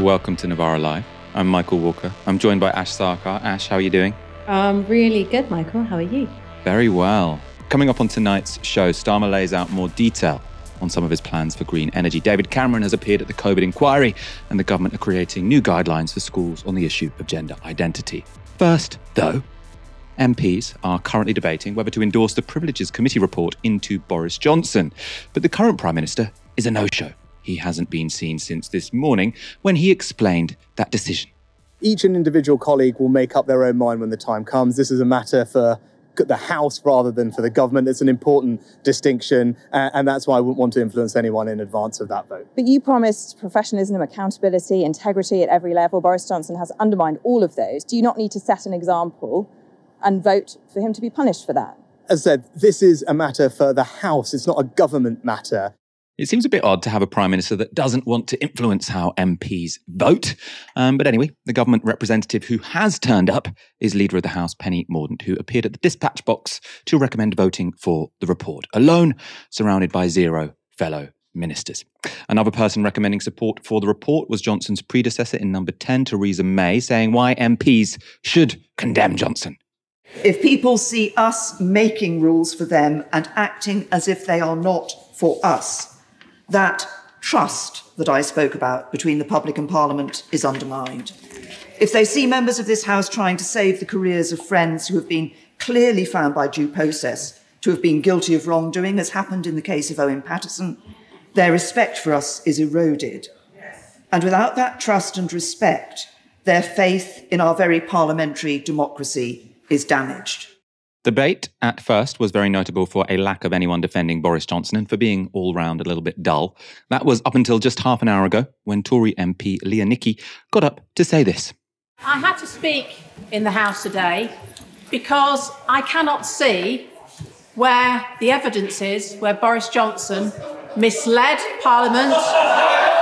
Welcome to Novara Live. I'm Michael Walker. I'm joined by Ash Sarkar. Ash, how are you doing? Um, really good, Michael. How are you? Very well. Coming up on tonight's show, Starmer lays out more detail on some of his plans for green energy. David Cameron has appeared at the COVID inquiry, and the government are creating new guidelines for schools on the issue of gender identity. First, though, MPs are currently debating whether to endorse the Privileges Committee report into Boris Johnson. But the current Prime Minister is a no show. He hasn't been seen since this morning when he explained that decision. Each and individual colleague will make up their own mind when the time comes. This is a matter for the House rather than for the government. It's an important distinction, and that's why I wouldn't want to influence anyone in advance of that vote. But you promised professionalism, accountability, integrity at every level. Boris Johnson has undermined all of those. Do you not need to set an example and vote for him to be punished for that? As I said, this is a matter for the House. It's not a government matter. It seems a bit odd to have a prime minister that doesn't want to influence how MPs vote. Um, but anyway, the government representative who has turned up is Leader of the House, Penny Mordaunt, who appeared at the dispatch box to recommend voting for the report, alone, surrounded by zero fellow ministers. Another person recommending support for the report was Johnson's predecessor in number 10, Theresa May, saying why MPs should condemn Johnson. If people see us making rules for them and acting as if they are not for us, that trust that I spoke about between the public and Parliament is undermined. If they see members of this House trying to save the careers of friends who have been clearly found by due process to have been guilty of wrongdoing, as happened in the case of Owen Paterson, their respect for us is eroded. And without that trust and respect, their faith in our very parliamentary democracy is damaged. Debate at first was very notable for a lack of anyone defending Boris Johnson and for being all round a little bit dull. That was up until just half an hour ago when Tory MP Lia Nici got up to say this. I had to speak in the House today because I cannot see where the evidence is where Boris Johnson misled Parliament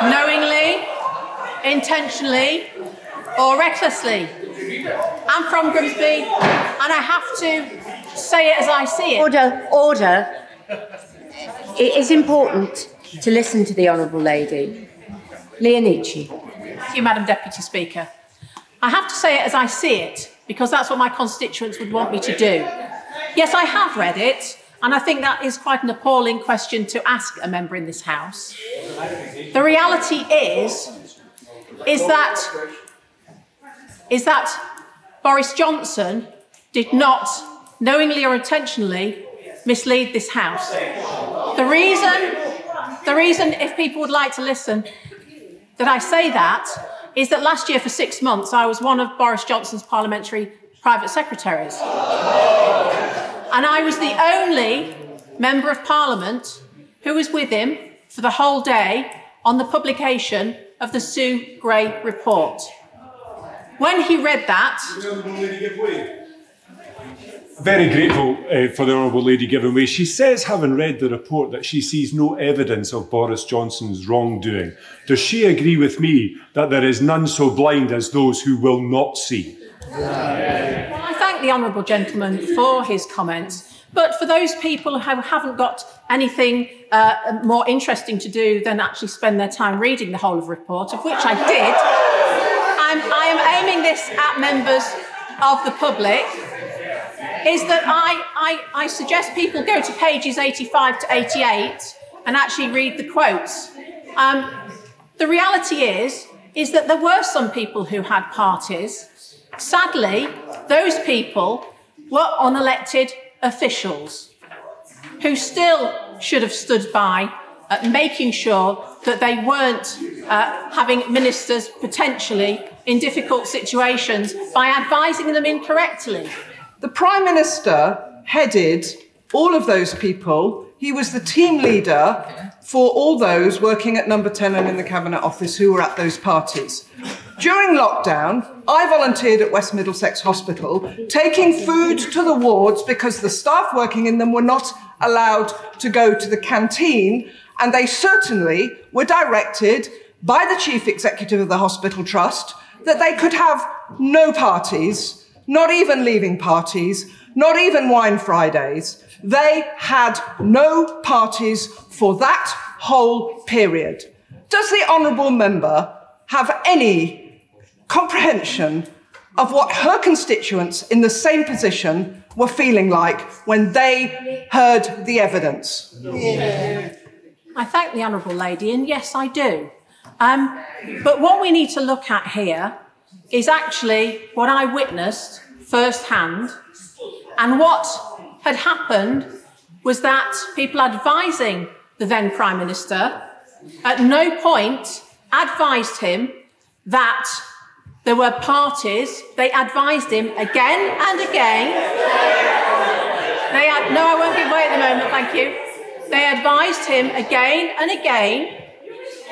knowingly, intentionally, or recklessly. I'm from Grimsby, and I have to say it as I see it. Order, order. It is important to listen to the Honourable Lady. Lia Nici. Thank you, Madam Deputy Speaker. I have to say it as I see it, because that's what my constituents would want me to do. Yes, I have read it, and I think that is quite an appalling question to ask a member in this House. The reality is, is that is that Boris Johnson did not, knowingly or intentionally, mislead this House. The reason, the reason, if people would like to listen, that I say that is that last year for six months I was one of Boris Johnson's parliamentary private secretaries. And I was the only member of parliament who was with him for the whole day on the publication of the Sue Gray report. When he read that, very grateful uh, for the Honourable Lady giving way. She says, having read the report, that she sees no evidence of Boris Johnson's wrongdoing. Does she agree with me that there is none so blind as those who will not see? Well, I thank the Honourable Gentleman for his comments. But for those people who haven't got anything uh, more interesting to do than actually spend their time reading the whole of the report, of which I did, I'm, I am aiming this at members of the public, is that I, I, I suggest people go to pages 85 to 88 and actually read the quotes. Um, the reality is, is that there were some people who had parties. Sadly, those people were unelected officials who still should have stood by uh, making sure that they weren't uh, having ministers potentially in difficult situations by advising them incorrectly. The Prime Minister headed all of those people. He was the team leader for all those working at number 10 and in the Cabinet Office who were at those parties. During lockdown, I volunteered at West Middlesex Hospital, taking food to the wards because the staff working in them were not allowed to go to the canteen, and they certainly were directed by the chief executive of the hospital trust that they could have no parties, not even leaving parties, not even wine Fridays. They had no parties for that whole period. Does the honourable member have any comprehension of what her constituents in the same position were feeling like when they heard the evidence? I thank the Honourable Lady, and yes, I do. Um, but what we need to look at here is actually what I witnessed firsthand, and what had happened was that people advising the then Prime Minister at no point advised him that there were parties, they advised him again and again. They had, no, I won't give way at the moment, thank you. They advised him again and again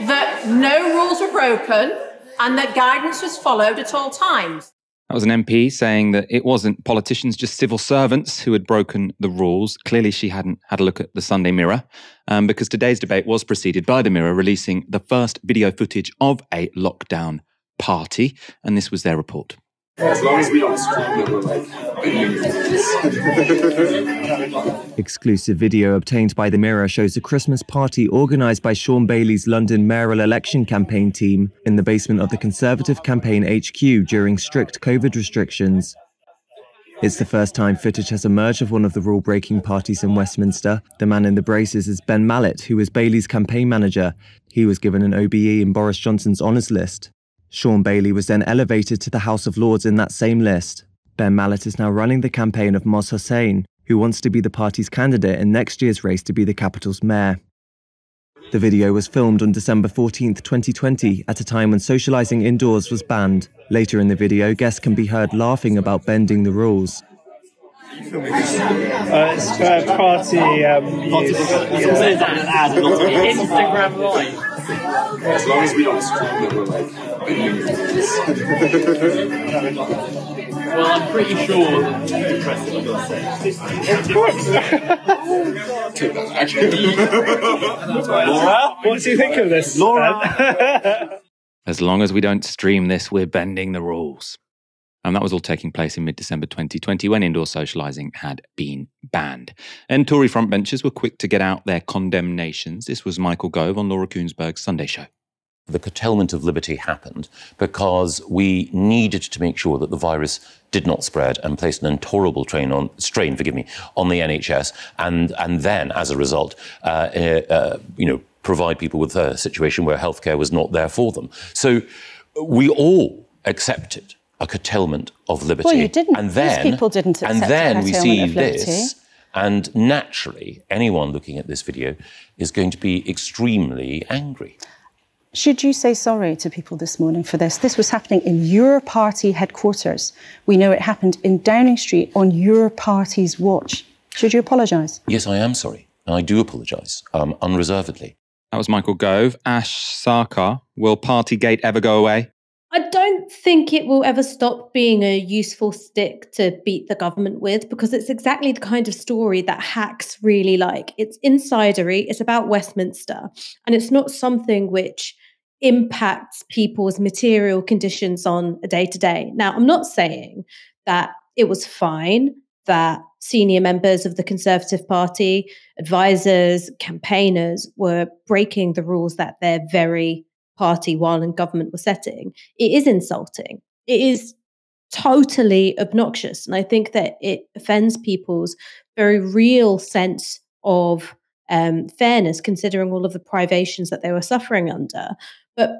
that no rules were broken and that guidance was followed at all times. That was an MP saying that it wasn't politicians, just civil servants who had broken the rules. Clearly, she hadn't had a look at the Sunday Mirror, um, because today's debate was preceded by the Mirror releasing the first video footage of a lockdown party, and this was their report. As long as we don't scream we're like. Exclusive video obtained by The Mirror shows a Christmas party organised by Shaun Bailey's London mayoral election campaign team in the basement of the Conservative campaign HQ during strict COVID restrictions. It's the first time footage has emerged of one of the rule breaking parties in Westminster. The man in the braces is Ben Mallet, who was Bailey's campaign manager. He was given an OBE in Boris Johnson's honours list. Shaun Bailey was then elevated to the House of Lords in that same list. Ben Mallet is now running the campaign of Moz Hossain, who wants to be the party's candidate in next year's race to be the capital's mayor. The video was filmed on December 14, 2020, at a time when socialising indoors was banned. Later in the video, guests can be heard laughing about bending the rules. Uh, it's for party um, use. Instagram Live. As long as we don't scream that we're like. well, I'm pretty sure that the press are going to say. Laura, what do you think of this? Laura. as long as we don't stream this, we're bending the rules. And that was all taking place in mid December 2020 when indoor socialising had been banned. And Tory frontbenchers were quick to get out their condemnations. This was Michael Gove on Laura Kuenssberg's Sunday Show. The curtailment of liberty happened because we needed to make sure that the virus did not spread and placed an intolerable strain on, strain, forgive me, on the NHS, and and then as a result, uh, uh, you know, provide people with a situation where healthcare was not there for them. So we all accepted a curtailment of liberty. Well, you didn't. And then, These people didn't And then we see this, and naturally, anyone looking at this video is going to be extremely angry. Should you say sorry to people this morning for this? This was happening in your party headquarters. We know it happened in Downing Street on your party's watch. Should you apologise? Yes, I am sorry. And I do apologise um, unreservedly. That was Michael Gove. Ash Sarkar, will Partygate ever go away? I don't think it will ever stop being a useful stick to beat the government with because it's exactly the kind of story that hacks really like. It's insidery, it's about Westminster, and it's not something which impacts people's material conditions on a day to day. Now, I'm not saying that it was fine that senior members of the Conservative Party, advisors, campaigners were breaking the rules that they're very party while in government was setting, it is insulting. It is totally obnoxious. And I think that it offends people's very real sense of um, fairness, considering all of the privations that they were suffering under. But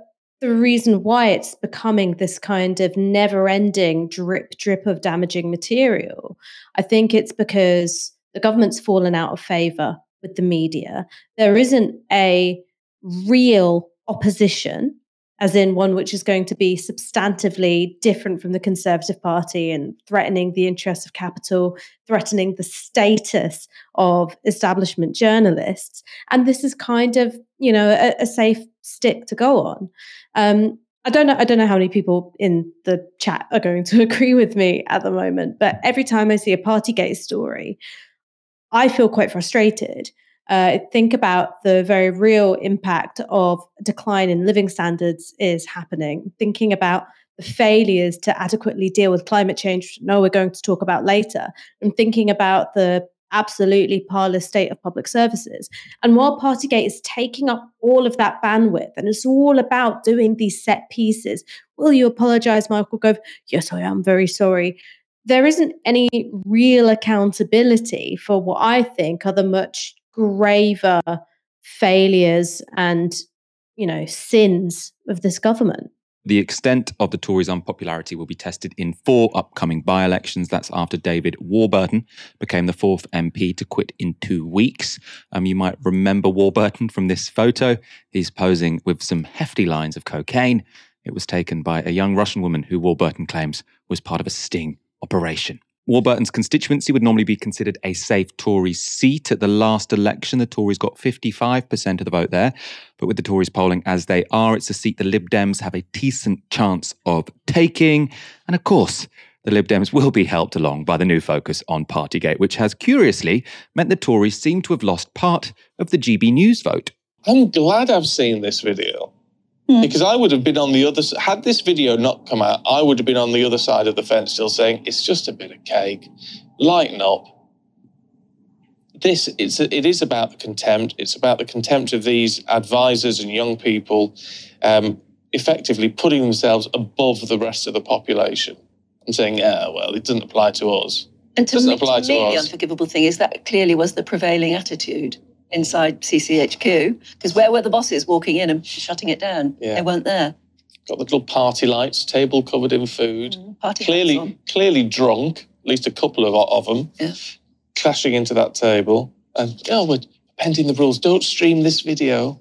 the reason why it's becoming this kind of never ending drip, drip of damaging material, I think it's because the government's fallen out of favor with the media. There isn't a real opposition, as in one which is going to be substantively different from the Conservative Party and threatening the interests of capital, threatening the status of establishment journalists. And this is kind of, you know, a, a safe stick to go on. Um, I don't know. I don't know how many people in the chat are going to agree with me at the moment. But every time I see a Partygate story, I feel quite frustrated uh, think about the very real impact of decline in living standards is happening. Thinking about the failures to adequately deal with climate change, no, we're going to talk about later, and thinking about the absolutely parlous state of public services. And while Partygate is taking up all of that bandwidth and it's all about doing these set pieces, will you apologize, Michael Gove? Yes, I am very sorry. There isn't any real accountability for what I think are the much graver failures and, you know, sins of this government. The extent of the Tories' unpopularity will be tested in four upcoming by elections. That's after David Warburton became the fourth MP to quit in two weeks. Um, you might remember Warburton from this photo. He's posing with some hefty lines of cocaine. It was taken by a young Russian woman who Warburton claims was part of a sting operation. Warburton's constituency would normally be considered a safe Tory seat. At the last election, the Tories got 55% of the vote there. But with the Tories polling as they are, it's a seat the Lib Dems have a decent chance of taking. And of course, the Lib Dems will be helped along by the new focus on Partygate, which has curiously meant the Tories seem to have lost part of the GB News vote. I'm glad I've seen this video Mm. Because I would have been on the other had this video not come out, I would have been on the other side of the fence still saying it's just a bit of cake. Lighten up. This it's it is about the contempt. It's about the contempt of these advisors and young people um, effectively putting themselves above the rest of the population and saying, yeah, well, it doesn't apply to us. And to, me, to, to me, the unforgivable thing is that clearly was the prevailing attitude inside CCHQ because where were the bosses walking in and shutting it down? Yeah. They weren't there. Got the little party lights, table covered in food. Mm, party clearly, clearly drunk. At least a couple of, of them. Yeah. Crashing into that table and oh, we're bending the rules. Don't stream this video.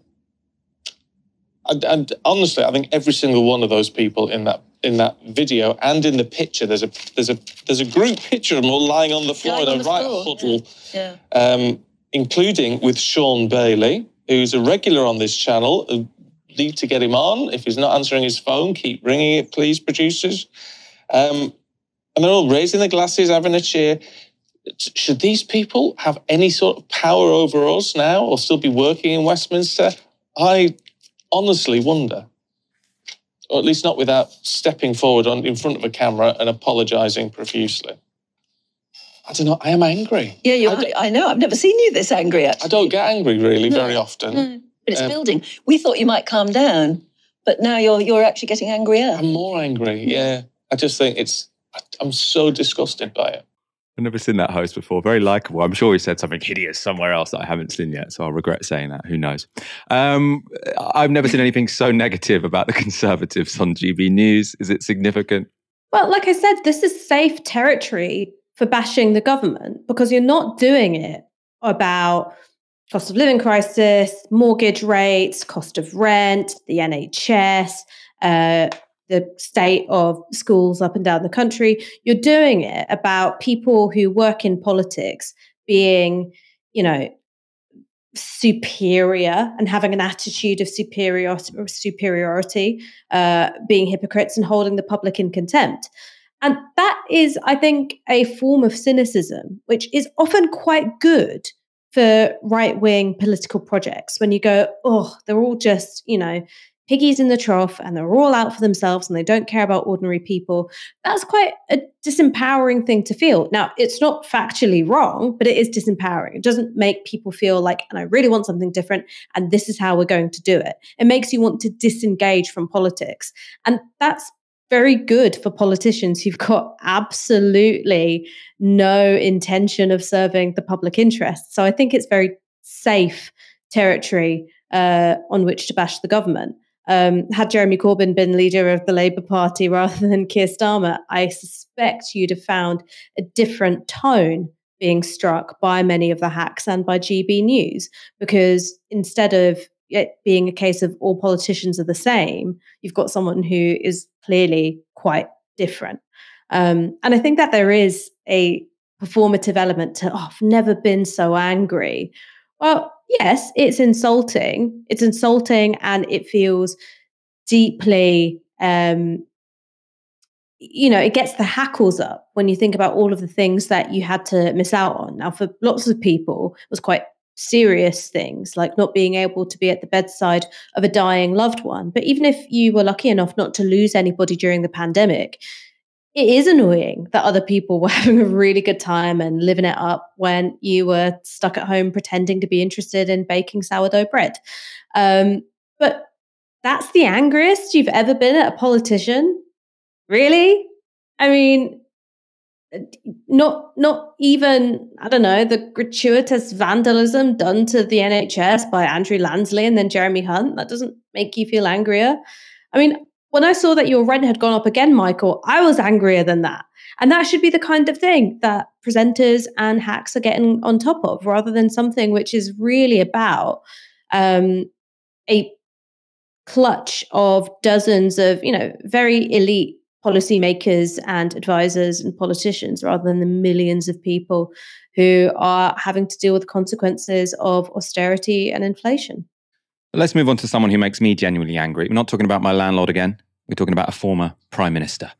And, and honestly, I think every single one of those people in that in that video and in the picture, there's a there's a there's a group picture of them all lying on the floor lying in a right floor. huddle. Yeah. yeah. Um, including with Shaun Bailey, who's a regular on this channel. Need to get him on. If he's not answering his phone, keep ringing it, please, producers. Um, and they're all raising their glasses, having a cheer. Should these people have any sort of power over us now or still be working in Westminster? I honestly wonder. Or at least not without stepping forward on, in front of a camera and apologising profusely. I don't know. I am angry. Yeah, you. I, I, know. I've never seen you this angry. Actually, I don't get angry really no, very often. No, but it's um, building. We thought you might calm down, but now you're you're actually getting angrier. I'm more angry. Yeah, I just think it's. I'm so disgusted by it. I've never seen that host before. Very likable. I'm sure he said something hideous somewhere else that I haven't seen yet, so I'll regret saying that. Who knows? Um, I've never seen anything so negative about the Conservatives on GB News. Is it significant? Well, like I said, this is safe territory for bashing the government because you're not doing it about cost of living crisis, mortgage rates, cost of rent, the NHS, uh, the state of schools up and down the country. You're doing it about people who work in politics being, you know, superior and having an attitude of superiority, superiority uh, being hypocrites and holding the public in contempt. And that is, I think, a form of cynicism, which is often quite good for right wing political projects when you go, oh, they're all just, you know, piggies in the trough and they're all out for themselves and they don't care about ordinary people. That's quite a disempowering thing to feel. Now, it's not factually wrong, but it is disempowering. It doesn't make people feel like, and I really want something different, and this is how we're going to do it. It makes you want to disengage from politics. And that's very good for politicians who've got absolutely no intention of serving the public interest. So I think it's very safe territory uh, on which to bash the government. Um, had Jeremy Corbyn been leader of the Labour Party rather than Keir Starmer, I suspect you'd have found a different tone being struck by many of the hacks and by GB News, because instead of it being a case of all politicians are the same, you've got someone who is clearly quite different. Um, and I think that there is a performative element to, oh, I've never been so angry. Well, yes, it's insulting. It's insulting and it feels deeply, um, you know, it gets the hackles up when you think about all of the things that you had to miss out on. Now, for lots of people, it was quite serious things like not being able to be at the bedside of a dying loved one. But even if you were lucky enough not to lose anybody during the pandemic, it is annoying that other people were having a really good time and living it up when you were stuck at home pretending to be interested in baking sourdough bread. Um, but that's the angriest you've ever been at a politician? Really? I mean, not not even I don't know the gratuitous vandalism done to the NHS by Andrew Lansley and then Jeremy Hunt that doesn't make you feel angrier. I mean, when I saw that your rent had gone up again, Michael, I was angrier than that. And that should be the kind of thing that presenters and hacks are getting on top of, rather than something which is really about um, a clutch of dozens of, you know, very elite policymakers and advisors and politicians rather than the millions of people who are having to deal with the consequences of austerity and inflation. Let's move on to someone who makes me genuinely angry. We're not talking about my landlord again. We're talking about a former prime minister.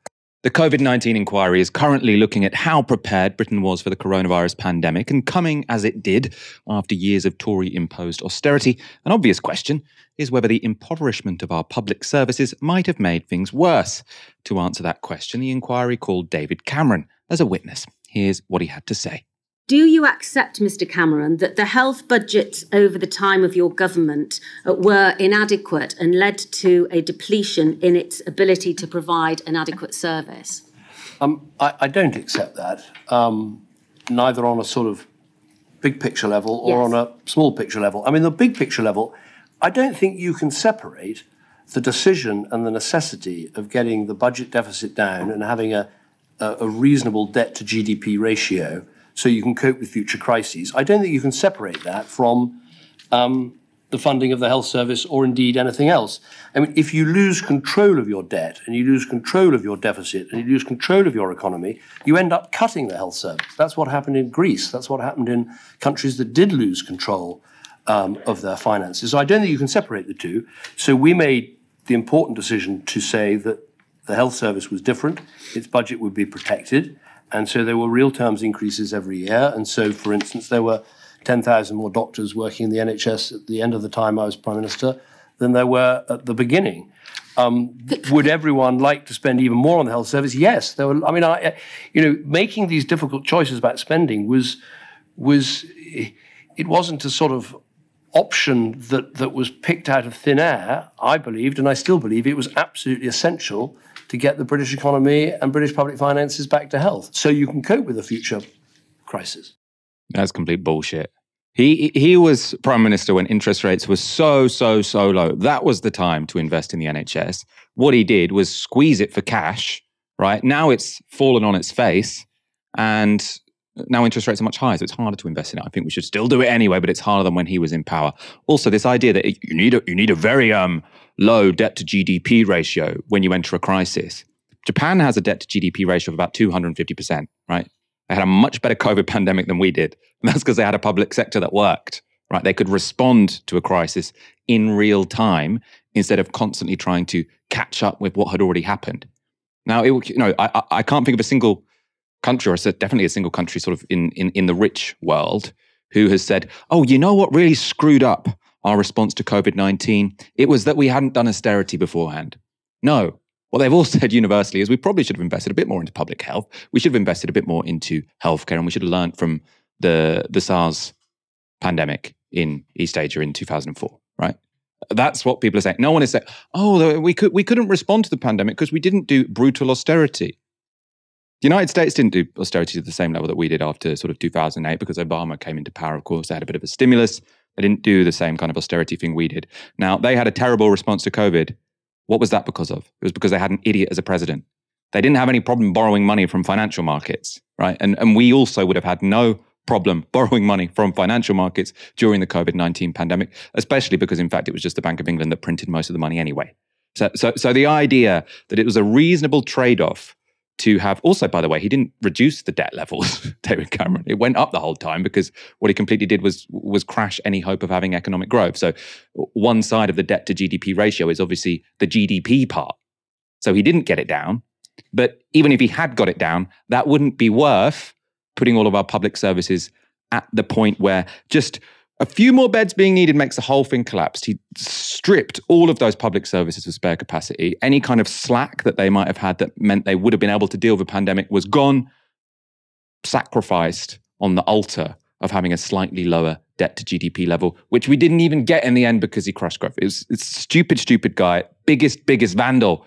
The COVID 19 inquiry is currently looking at how prepared Britain was for the coronavirus pandemic and coming as it did after years of Tory imposed austerity. An obvious question is whether the impoverishment of our public services might have made things worse. To answer that question, the inquiry called David Cameron as a witness. Here's what he had to say. Do you accept, Mr. Cameron, that the health budgets over the time of your government uh, were inadequate and led to a depletion in its ability to provide an adequate service? Um, I, I, don't accept that, um, neither on a sort of big picture level or yes. on a small picture level. I mean, the big picture level, I don't think you can separate the decision and the necessity of getting the budget deficit down and having a, a, a reasonable debt to GDP ratio so you can cope with future crises. I don't think you can separate that from um, the funding of the health service or indeed anything else. I mean, if you lose control of your debt and you lose control of your deficit and you lose control of your economy, you end up cutting the health service. That's what happened in Greece. That's what happened in countries that did lose control um, of their finances. So I don't think you can separate the two. So we made the important decision to say that the health service was different, its budget would be protected, and so there were real terms increases every year. And so, for instance, there were 10,000 more doctors working in the NHS at the end of the time I was Prime Minister than there were at the beginning. Um, would everyone like to spend even more on the health service? Yes. There were, I mean, I, you know, making these difficult choices about spending was, was, it wasn't a sort of option that, that was picked out of thin air. I believed, and I still believe, it was absolutely essential to get the British economy and British public finances back to health so you can cope with a future crisis. That's complete bullshit. He he was prime minister when interest rates were so so so low. That was the time to invest in the NHS. What he did was squeeze it for cash. Right now, it's fallen on its face, and now interest rates are much higher, so it's harder to invest in it. I think we should still do it anyway, but it's harder than when he was in power. Also, this idea that you need a, you need a very um, low debt to GDP ratio when you enter a crisis. Japan has a debt to GDP ratio of about 250%, right? They had a much better COVID pandemic than we did. And that's because they had a public sector that worked, right? They could respond to a crisis in real time instead of constantly trying to catch up with what had already happened. Now, it, you know, I, I can't think of a single country, or definitely a single country, sort of in, in, in the rich world, who has said, "Oh, you know what really screwed up our response to COVID 19, it was that we hadn't done austerity beforehand. No. What they've all said universally is we probably should have invested a bit more into public health. We should have invested a bit more into healthcare, and we should have learned from the, the SARS pandemic in East Asia in 2004, right? That's what people are saying. No one is saying, oh, we, could, we couldn't respond to the pandemic because we didn't do brutal austerity. The United States didn't do austerity to the same level that we did after sort of 2008 because Obama came into power, of course. They had a bit of a stimulus. They didn't do the same kind of austerity thing we did. Now, they had a terrible response to COVID. What was that because of? It was because they had an idiot as a president. They didn't have any problem borrowing money from financial markets, right? And, and we also would have had no problem borrowing money from financial markets during the COVID 19 pandemic, especially because, in fact, it was just the Bank of England that printed most of the money anyway. So, so, so the idea that it was a reasonable trade off to have also, by the way, he didn't reduce the debt levels, David Cameron. It went up the whole time because what he completely did was was crash any hope of having economic growth. So one side of the debt to GDP ratio is obviously the GDP part. So he didn't get it down. But even if he had got it down, that wouldn't be worth putting all of our public services at the point where just A few more beds being needed makes the whole thing collapse. He stripped all of those public services of spare capacity. Any kind of slack that they might have had that meant they would have been able to deal with a pandemic was gone, sacrificed on the altar of having a slightly lower debt to GDP level, which we didn't even get in the end because he crushed growth. It's stupid, stupid guy, biggest, biggest vandal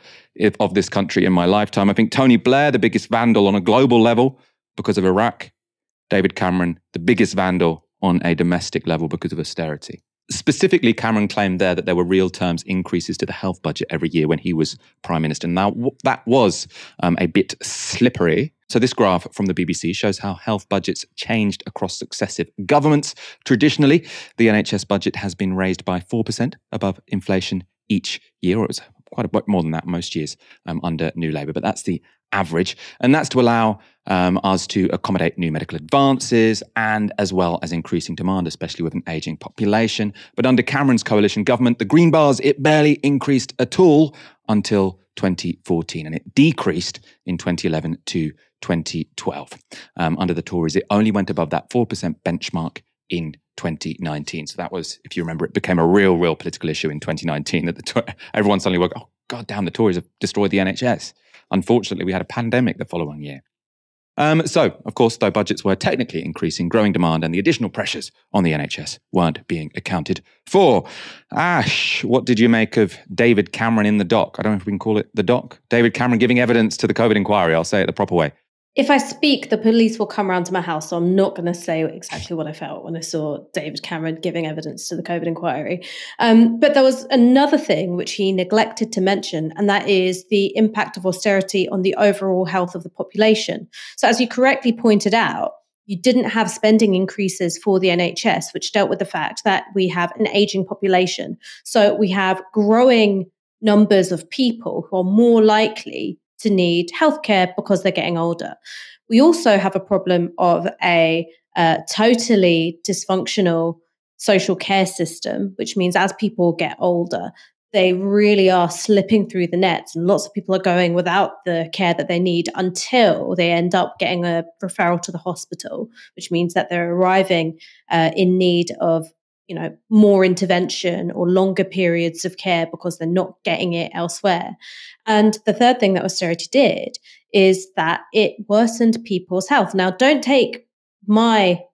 of this country in my lifetime. I think Tony Blair, the biggest vandal on a global level because of Iraq. David Cameron, the biggest vandal on a domestic level because of austerity. Specifically, Cameron claimed there that there were real terms increases to the health budget every year when he was prime minister. Now, that was um, a bit slippery. So, this graph from the BBC shows how health budgets changed across successive governments. Traditionally, the NHS budget has been raised by 4% above inflation each year, or it was quite a bit more than that most years um, under New Labour. But that's the average. And that's to allow um, us to accommodate new medical advances and as well as increasing demand, especially with an aging population. But under Cameron's coalition government, the green bars, it barely increased at all until 2014. And it decreased in 2011 to 2012. Um, under the Tories, it only went above that 4% benchmark in 2019. So that was, if you remember, it became a real, real political issue in 2019 that the, everyone suddenly woke, oh, God damn, the Tories have destroyed the NHS. Unfortunately, we had a pandemic the following year. Um, so, of course, though budgets were technically increasing, growing demand and the additional pressures on the NHS weren't being accounted for. Ash, what did you make of David Cameron in the dock? I don't know if we can call it the dock. David Cameron giving evidence to the COVID inquiry. I'll say it the proper way if I speak, the police will come around to my house. So I'm not going to say exactly what I felt when I saw David Cameron giving evidence to the COVID inquiry. Um, but there was another thing which he neglected to mention, and that is the impact of austerity on the overall health of the population. So, as you correctly pointed out, you didn't have spending increases for the NHS, which dealt with the fact that we have an aging population. So we have growing numbers of people who are more likely to need healthcare because they're getting older. We also have a problem of a uh, totally dysfunctional social care system, which means as people get older, they really are slipping through the nets, and lots of people are going without the care that they need until they end up getting a referral to the hospital, which means that they're arriving uh, in need of you know more intervention or longer periods of care because they're not getting it elsewhere. And the third thing that austerity did is that it worsened people's health. Now don't take my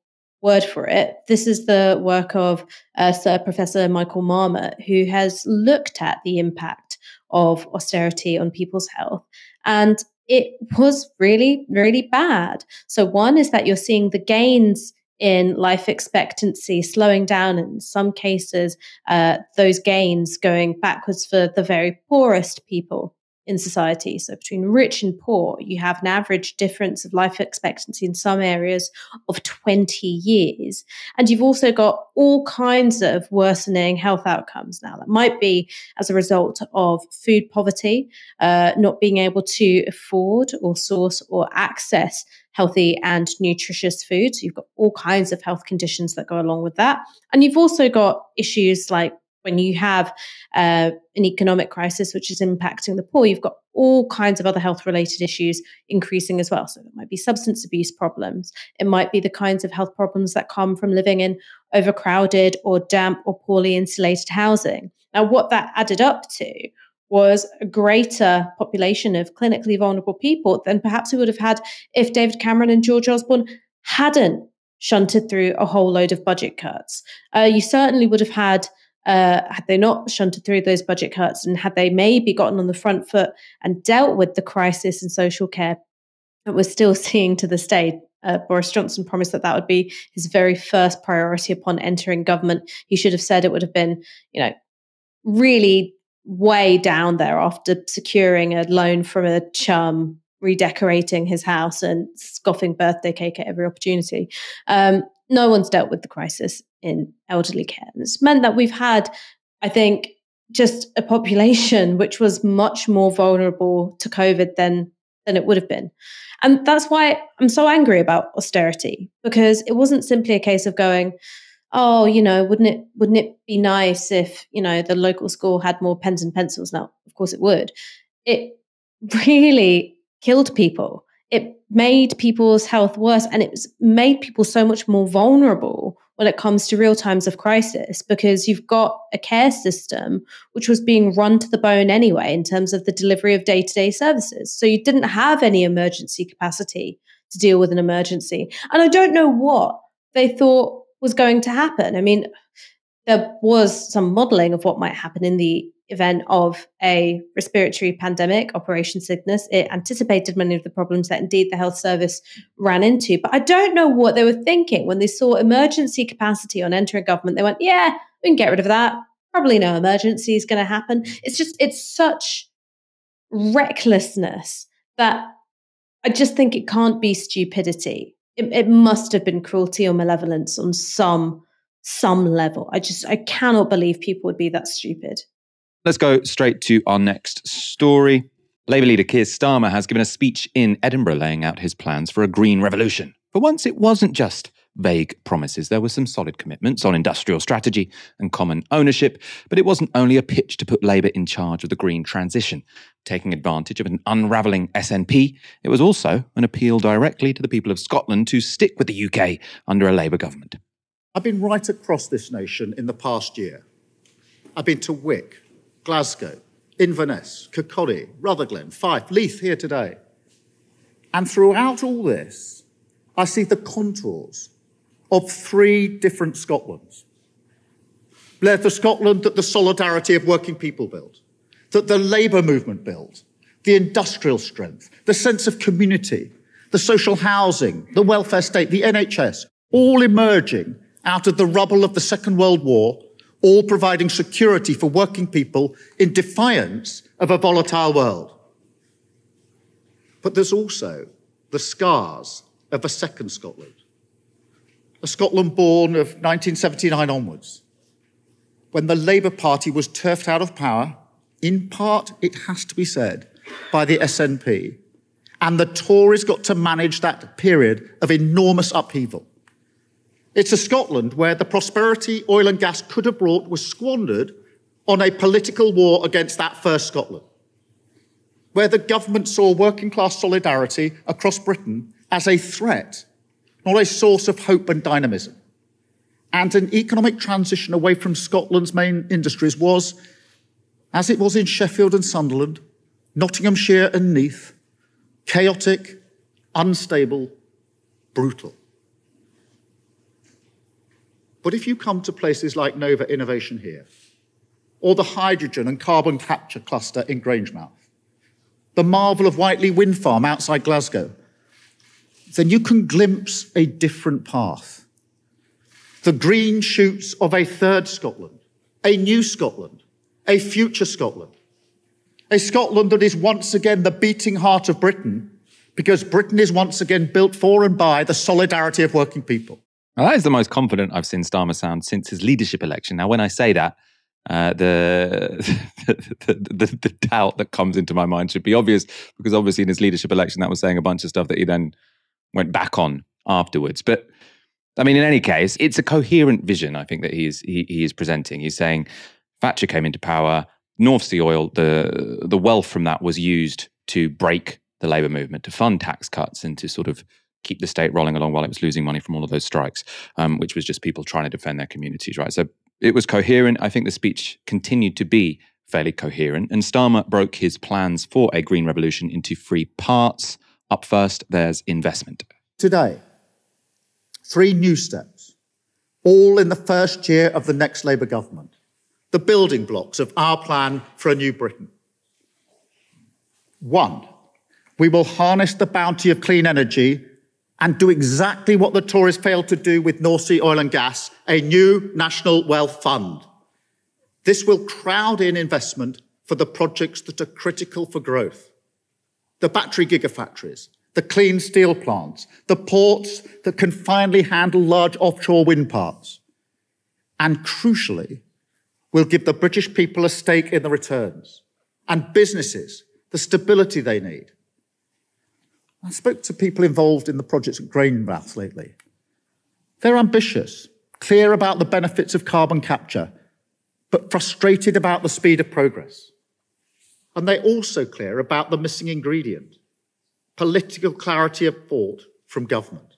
word for it. This is the work of uh, sir professor michael marmot who has looked at the impact of austerity on people's health. And it was really really bad. So one is that you're seeing the gains in life expectancy slowing down in some cases uh, those gains going backwards for the very poorest people in society. So between rich and poor, you have an average difference of life expectancy in some areas of 20 years. And you've also got all kinds of worsening health outcomes now. That might be as a result of food poverty, uh, not being able to afford or source or access healthy and nutritious food. So you've got all kinds of health conditions that go along with that. And you've also got issues like when you have uh, an economic crisis which is impacting the poor, you've got all kinds of other health related issues increasing as well. So it might be substance abuse problems, it might be the kinds of health problems that come from living in overcrowded or damp or poorly insulated housing. Now, what that added up to was a greater population of clinically vulnerable people than perhaps we would have had if David Cameron and George Osborne hadn't shunted through a whole load of budget cuts. Uh, you certainly would have had uh, had they not shunted through those budget cuts and had they maybe gotten on the front foot and dealt with the crisis in social care that we're still seeing to this day. Uh, Boris Johnson promised that that would be his very first priority upon entering government. He should have said it would have been, you know, really way down there after securing a loan from a chum, redecorating his house, and scoffing birthday cake at every opportunity. Um, no one's dealt with the crisis in elderly care. And it's meant that we've had, I think, just a population which was much more vulnerable to COVID than than it would have been. And that's why I'm so angry about austerity, because it wasn't simply a case of going, oh, you know, wouldn't it wouldn't it be nice if, you know, the local school had more pens and pencils? Now, of course it would. It really killed people it made people's health worse and it was made people so much more vulnerable when it comes to real times of crisis because you've got a care system which was being run to the bone anyway in terms of the delivery of day-to-day services. So you didn't have any emergency capacity to deal with an emergency. And i don't know what they thought was going to happen. I mean there was some modeling of what might happen in the event of a respiratory pandemic, Operation Cygnus. It anticipated many of the problems that indeed the health service ran into. But I don't know what they were thinking when they saw emergency capacity on entering government. They went, yeah, we can get rid of that. Probably no emergency is going to happen. It's just, it's such recklessness that I just think it can't be stupidity. It, it must have been cruelty or malevolence on some some level. I just I cannot believe people would be that stupid. Let's go straight to our next story. Labour leader Keir Starmer has given a speech in Edinburgh laying out his plans for a green revolution. For once, it wasn't just vague promises. There were some solid commitments on industrial strategy and common ownership, but it wasn't only a pitch to put Labour in charge of the green transition. Taking advantage of an unravelling SNP, it was also an appeal directly to the people of Scotland to stick with the UK under a Labour government. I've been right across this nation in the past year. I've been to Wick, Glasgow, Inverness, Kirkcaldy, Rutherglen, Fife, Leith here today. And throughout all this, I see the contours of three different Scotlands. They're the Scotland that the solidarity of working people built, that the labour movement built, the industrial strength, the sense of community, the social housing, the welfare state, the NHS, all emerging out of the rubble of the Second World War all providing security for working people in defiance of a volatile world. But there's also the scars of a second Scotland, a Scotland born of 1979 onwards, when the Labour Party was turfed out of power, in part, it has to be said, by the SNP, and the Tories got to manage that period of enormous upheaval. It's a Scotland where the prosperity oil and gas could have brought was squandered on a political war against that first Scotland, where the government saw working class solidarity across Britain as a threat, not a source of hope and dynamism. And an economic transition away from Scotland's main industries was, as it was in Sheffield and Sunderland, Nottinghamshire and Neath, chaotic, unstable, brutal. But if you come to places like Nova Innovation here, or the hydrogen and carbon capture cluster in Grangemouth, the marvel of Whitelee Wind Farm outside Glasgow, then you can glimpse a different path. The green shoots of a third Scotland, a new Scotland, a future Scotland, a Scotland that is once again the beating heart of Britain because Britain is once again built for and by the solidarity of working people. Now, that is the most confident I've seen Starmer sound since his leadership election. Now, when I say that, uh, the, the, the, the doubt that comes into my mind should be obvious because obviously in his leadership election that was saying a bunch of stuff that he then went back on afterwards. But I mean, in any case, it's a coherent vision. I think that he is he, he is presenting. He's saying Thatcher came into power, North Sea oil, the the wealth from that was used to break the labour movement, to fund tax cuts, and to sort of keep the state rolling along while it was losing money from all of those strikes, um, which was just people trying to defend their communities, right? So it was coherent. I think the speech continued to be fairly coherent. And Starmer broke his plans for a green revolution into three parts. Up first, there's investment. Today, three new steps, all in the first year of the next Labour government. The building blocks of our plan for a new Britain. One, we will harness the bounty of clean energy and do exactly what the Tories failed to do with North Sea oil and gas, a new national wealth fund. This will crowd in investment for the projects that are critical for growth. The battery gigafactories, the clean steel plants, the ports that can finally handle large offshore wind parks. And crucially, will give the British people a stake in the returns and businesses the stability they need. I spoke to people involved in the projects at Grangemouth lately. They're ambitious, clear about the benefits of carbon capture, but frustrated about the speed of progress. And they're also clear about the missing ingredient political clarity of thought from government.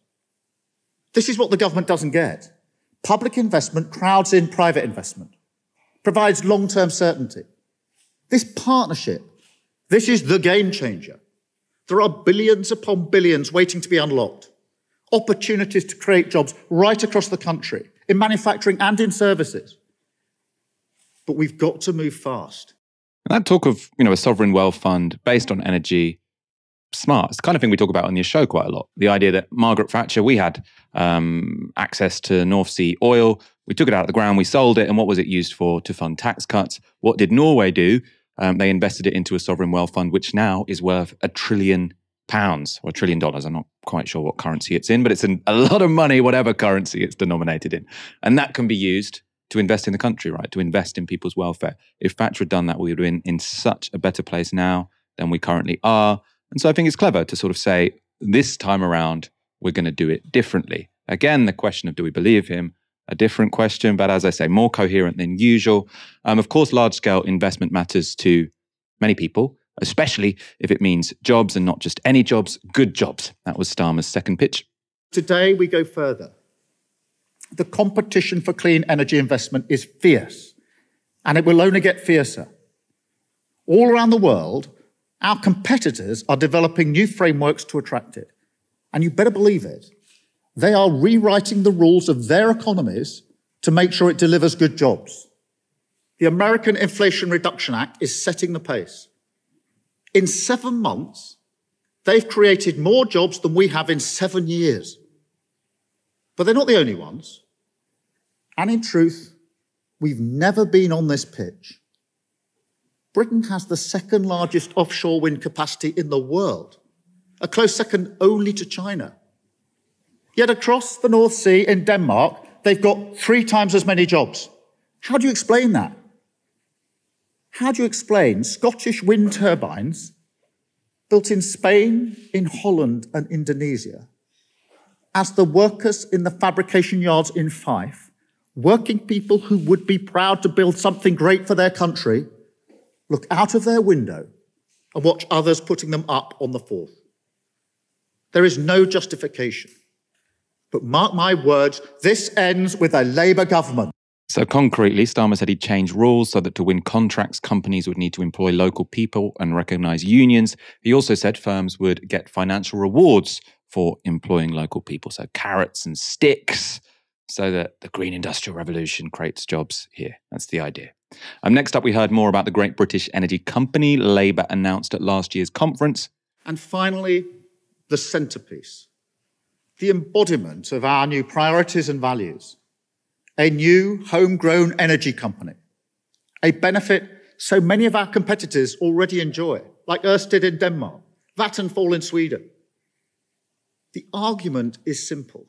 This is what the government doesn't get. Public investment crowds in private investment, provides long term certainty. This partnership, this is the game changer. There are billions upon billions waiting to be unlocked, opportunities to create jobs right across the country, in manufacturing and in services. But we've got to move fast. And that talk of, you know, a sovereign wealth fund based on energy, smart. It's the kind of thing we talk about on your show quite a lot. The idea that Margaret Thatcher, we had um, access to North Sea oil. We took it out of the ground, we sold it, and what was it used for? To fund tax cuts. What did Norway do? Um, they invested it into a sovereign wealth fund, which now is worth a trillion pounds or a trillion dollars. I'm not quite sure what currency it's in, but it's an, a lot of money, whatever currency it's denominated in. And that can be used to invest in the country, right? To invest in people's welfare. If Thatcher had done that, we would have been in such a better place now than we currently are. And so I think it's clever to sort of say, this time around, we're going to do it differently. Again, the question of do we believe him? A different question, but as I say, more coherent than usual. Um, of course, large scale investment matters to many people, especially if it means jobs and not just any jobs, good jobs. That was Starmer's second pitch. Today, we go further the competition for clean energy investment is fierce, and it will only get fiercer. All around the world, our competitors are developing new frameworks to attract it. And you better believe it. They are rewriting the rules of their economies to make sure it delivers good jobs. The American Inflation Reduction Act is setting the pace. In seven months, they've created more jobs than we have in seven years. But they're not the only ones. And in truth, we've never been on this pitch. Britain has the second largest offshore wind capacity in the world, a close second only to China. Yet across the North Sea in Denmark, they've got three times as many jobs. How do you explain that? How do you explain Scottish wind turbines built in Spain, in Holland, and Indonesia as the workers in the fabrication yards in Fife, working people who would be proud to build something great for their country, look out of their window and watch others putting them up on the Forth? There is no justification. But mark my words, this ends with a Labour government. So, concretely, Starmer said he'd change rules so that to win contracts, companies would need to employ local people and recognise unions. He also said firms would get financial rewards for employing local people. So carrots and sticks so that the green industrial revolution creates jobs here. That's the idea. Um, next up, we heard more about the Great British Energy Company Labour announced at last year's conference. And finally, the centrepiece, the embodiment of our new priorities and values, a new homegrown energy company, a benefit so many of our competitors already enjoy, like Ørsted in Denmark, Vattenfall in Sweden. The argument is simple.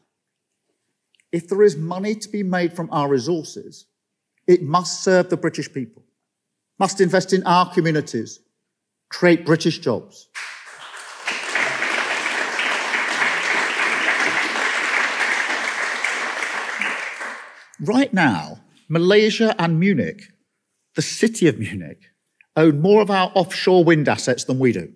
If there is money to be made from our resources, it must serve the British people, must invest in our communities, create British jobs. Right now, Malaysia and Munich, the city of Munich, own more of our offshore wind assets than we do.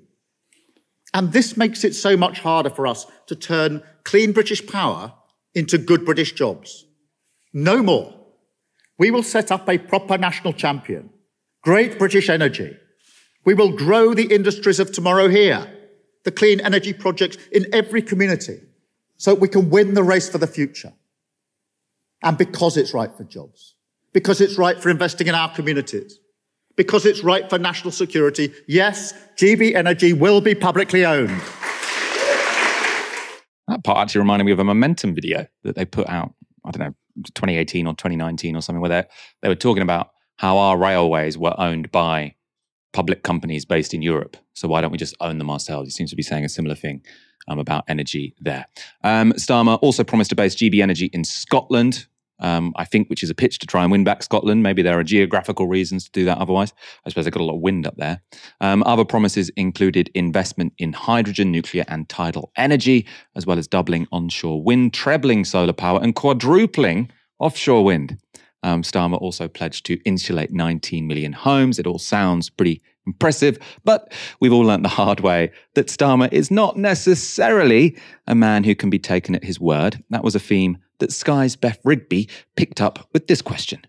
And this makes it so much harder for us to turn clean British power into good British jobs. No more. We will set up a proper national champion, great British energy. We will grow the industries of tomorrow here, the clean energy projects in every community, so we can win the race for the future. And because it's right for jobs, because it's right for investing in our communities, because it's right for national security, yes, GB Energy will be publicly owned. That part actually reminded me of a Momentum video that they put out, I don't know, 2018 or 2019 or something, where they, they were talking about how our railways were owned by public companies based in Europe. So why don't we just own them ourselves? He seems to be saying a similar thing um, about energy there. Um, Starmer also promised to base GB Energy in Scotland, um, I think, which is a pitch to try and win back Scotland. Maybe there are geographical reasons to do that otherwise. I suppose they've got a lot of wind up there. Um, other promises included investment in hydrogen, nuclear, and tidal energy, as well as doubling onshore wind, trebling solar power, and quadrupling offshore wind. Um, Starmer also pledged to insulate 19 million homes. It all sounds pretty Impressive, but we've all learnt the hard way that Starmer is not necessarily a man who can be taken at his word. That was a theme that Sky's Beth Rigby picked up with this question.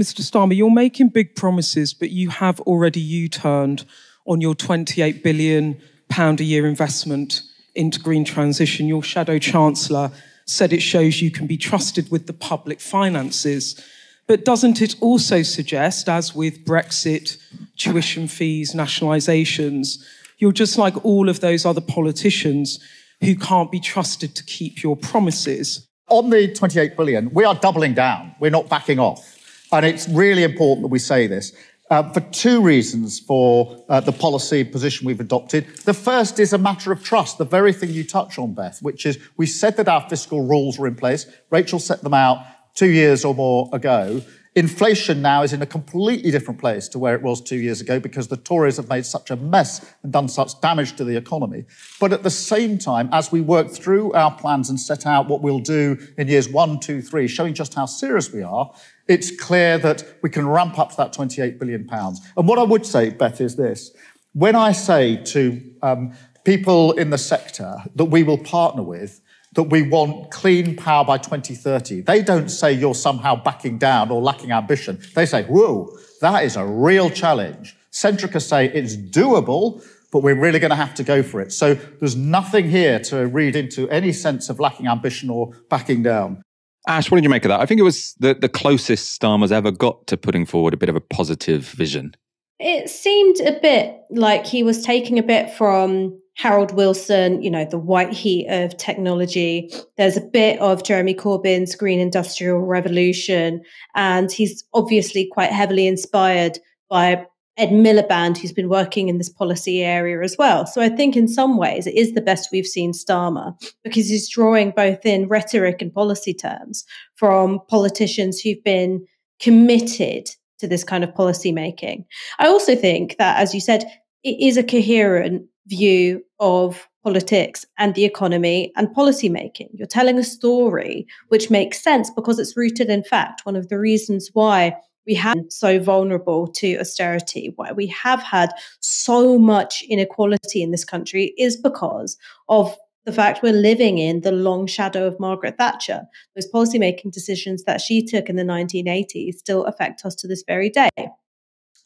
Mr. Starmer, you're making big promises, but you have already U turned on your 28 billion pound a year investment into green transition. Your shadow chancellor said it shows you can be trusted with the public finances. But doesn't it also suggest, as with Brexit, tuition fees, nationalisations, you're just like all of those other politicians who can't be trusted to keep your promises? On the 28 billion, we are doubling down. We're not backing off. And it's really important that we say this. Uh, for two reasons for uh, the policy position we've adopted. The first is a matter of trust, the very thing you touch on, Beth, which is we said that our fiscal rules were in place. Rachel set them out two years or more ago. Inflation now is in a completely different place to where it was two years ago because the Tories have made such a mess and done such damage to the economy. But at the same time, as we work through our plans and set out what we'll do in years one, two, three, showing just how serious we are, it's clear that we can ramp up to that 28 billion pounds. And what I would say, Beth, is this. When I say to um, people in the sector that we will partner with, that we want clean power by 2030. They don't say you're somehow backing down or lacking ambition. They say, whoa, that is a real challenge. Centrica say it's doable, but we're really going to have to go for it. So there's nothing here to read into any sense of lacking ambition or backing down. Ash, what did you make of that? I think it was the, the closest Starmer's ever got to putting forward a bit of a positive vision. It seemed a bit like he was taking a bit from Harold Wilson, you know, the white heat of technology. There's a bit of Jeremy Corbyn's Green Industrial Revolution, and he's obviously quite heavily inspired by Ed Miliband, who's been working in this policy area as well. So I think in some ways it is the best we've seen Starmer because he's drawing both in rhetoric and policy terms from politicians who've been committed to this kind of policy making. I also think that, as you said, it is a coherent view of politics and the economy and policy making. You're telling a story which makes sense because it's rooted in fact. One of the reasons why we have been so vulnerable to austerity, why we have had so much inequality in this country is because of the fact we're living in the long shadow of Margaret Thatcher. Those policymaking decisions that she took in the 1980s still affect us to this very day.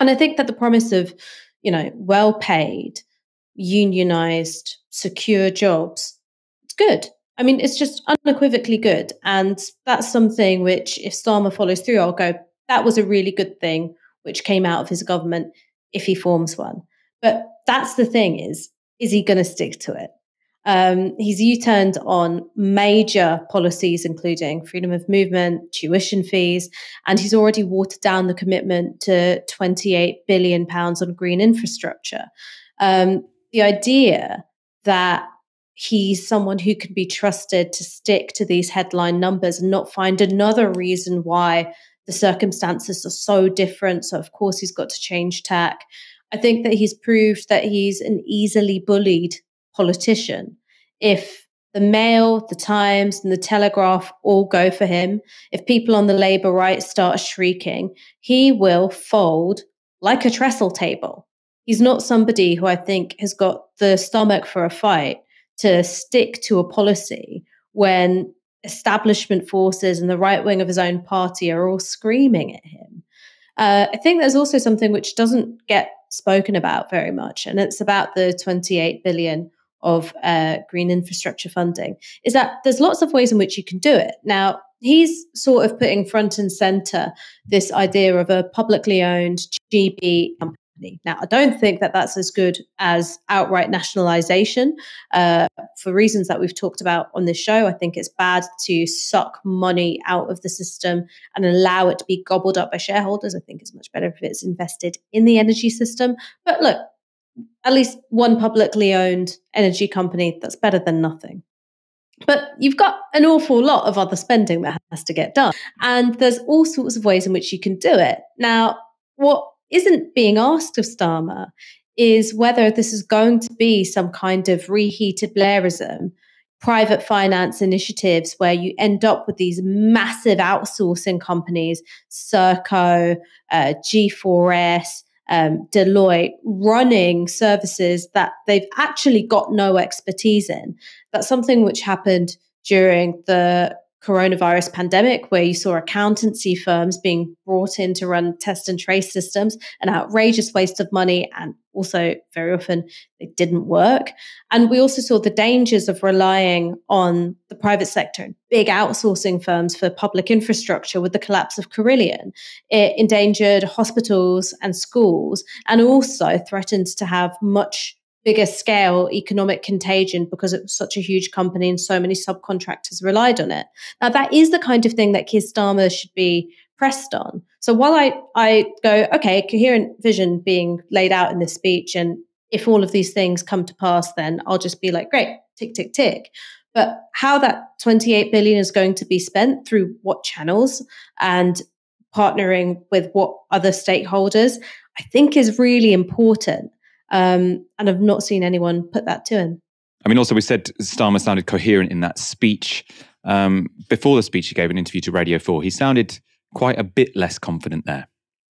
And I think that the promise of, you know, well paid, unionized, secure jobs, it's good. I mean, it's just unequivocally good. And that's something which, if Starmer follows through, I'll go, that was a really good thing which came out of his government if he forms one. But that's the thing is, is he going to stick to it? Um, he's U-turned on major policies, including freedom of movement, tuition fees, and he's already watered down the commitment to 28 billion pounds on green infrastructure. Um, the idea that he's someone who can be trusted to stick to these headline numbers and not find another reason why the circumstances are so different. So, of course, he's got to change tack. I think that he's proved that he's an easily bullied politician. If the Mail, the Times, and the Telegraph all go for him, if people on the Labour right start shrieking, he will fold like a trestle table he's not somebody who I think has got the stomach for a fight to stick to a policy when establishment forces and the right wing of his own party are all screaming at him. Uh, I think there's also something which doesn't get spoken about very much, and it's about the 28 billion of uh, green infrastructure funding. Is that there's lots of ways in which you can do it. Now, he's sort of putting front and center this idea of a publicly owned GB company company. Now, I don't think that that's as good as outright nationalization uh, for reasons that we've talked about on this show. I think it's bad to suck money out of the system and allow it to be gobbled up by shareholders. I think it's much better if it's invested in the energy system. But look, at least one publicly owned energy company, that's better than nothing. But you've got an awful lot of other spending that has to get done. And there's all sorts of ways in which you can do it. Now, what isn't being asked of Starmer is whether this is going to be some kind of reheated Blairism, private finance initiatives where you end up with these massive outsourcing companies, Serco, uh, G4S, um, Deloitte running services that they've actually got no expertise in. That's something which happened during the coronavirus pandemic, where you saw accountancy firms being brought in to run test and trace systems, an outrageous waste of money, and also very often they didn't work. And we also saw the dangers of relying on the private sector and big outsourcing firms for public infrastructure with the collapse of Carillion. It endangered hospitals and schools and also threatened to have much bigger scale economic contagion because it was such a huge company and so many subcontractors relied on it. Now, that is the kind of thing that Keir Starmer should be pressed on. So while I, I go, okay, coherent vision being laid out in this speech, and if all of these things come to pass, then I'll just be like, great, tick, tick, tick. But how that 28 billion is going to be spent through what channels and partnering with what other stakeholders, I think is really important. Um, and I've not seen anyone put that to him. I mean, also, we said Starmer sounded coherent in that speech. Um, before the speech, he gave an interview to Radio 4. He sounded quite a bit less confident there.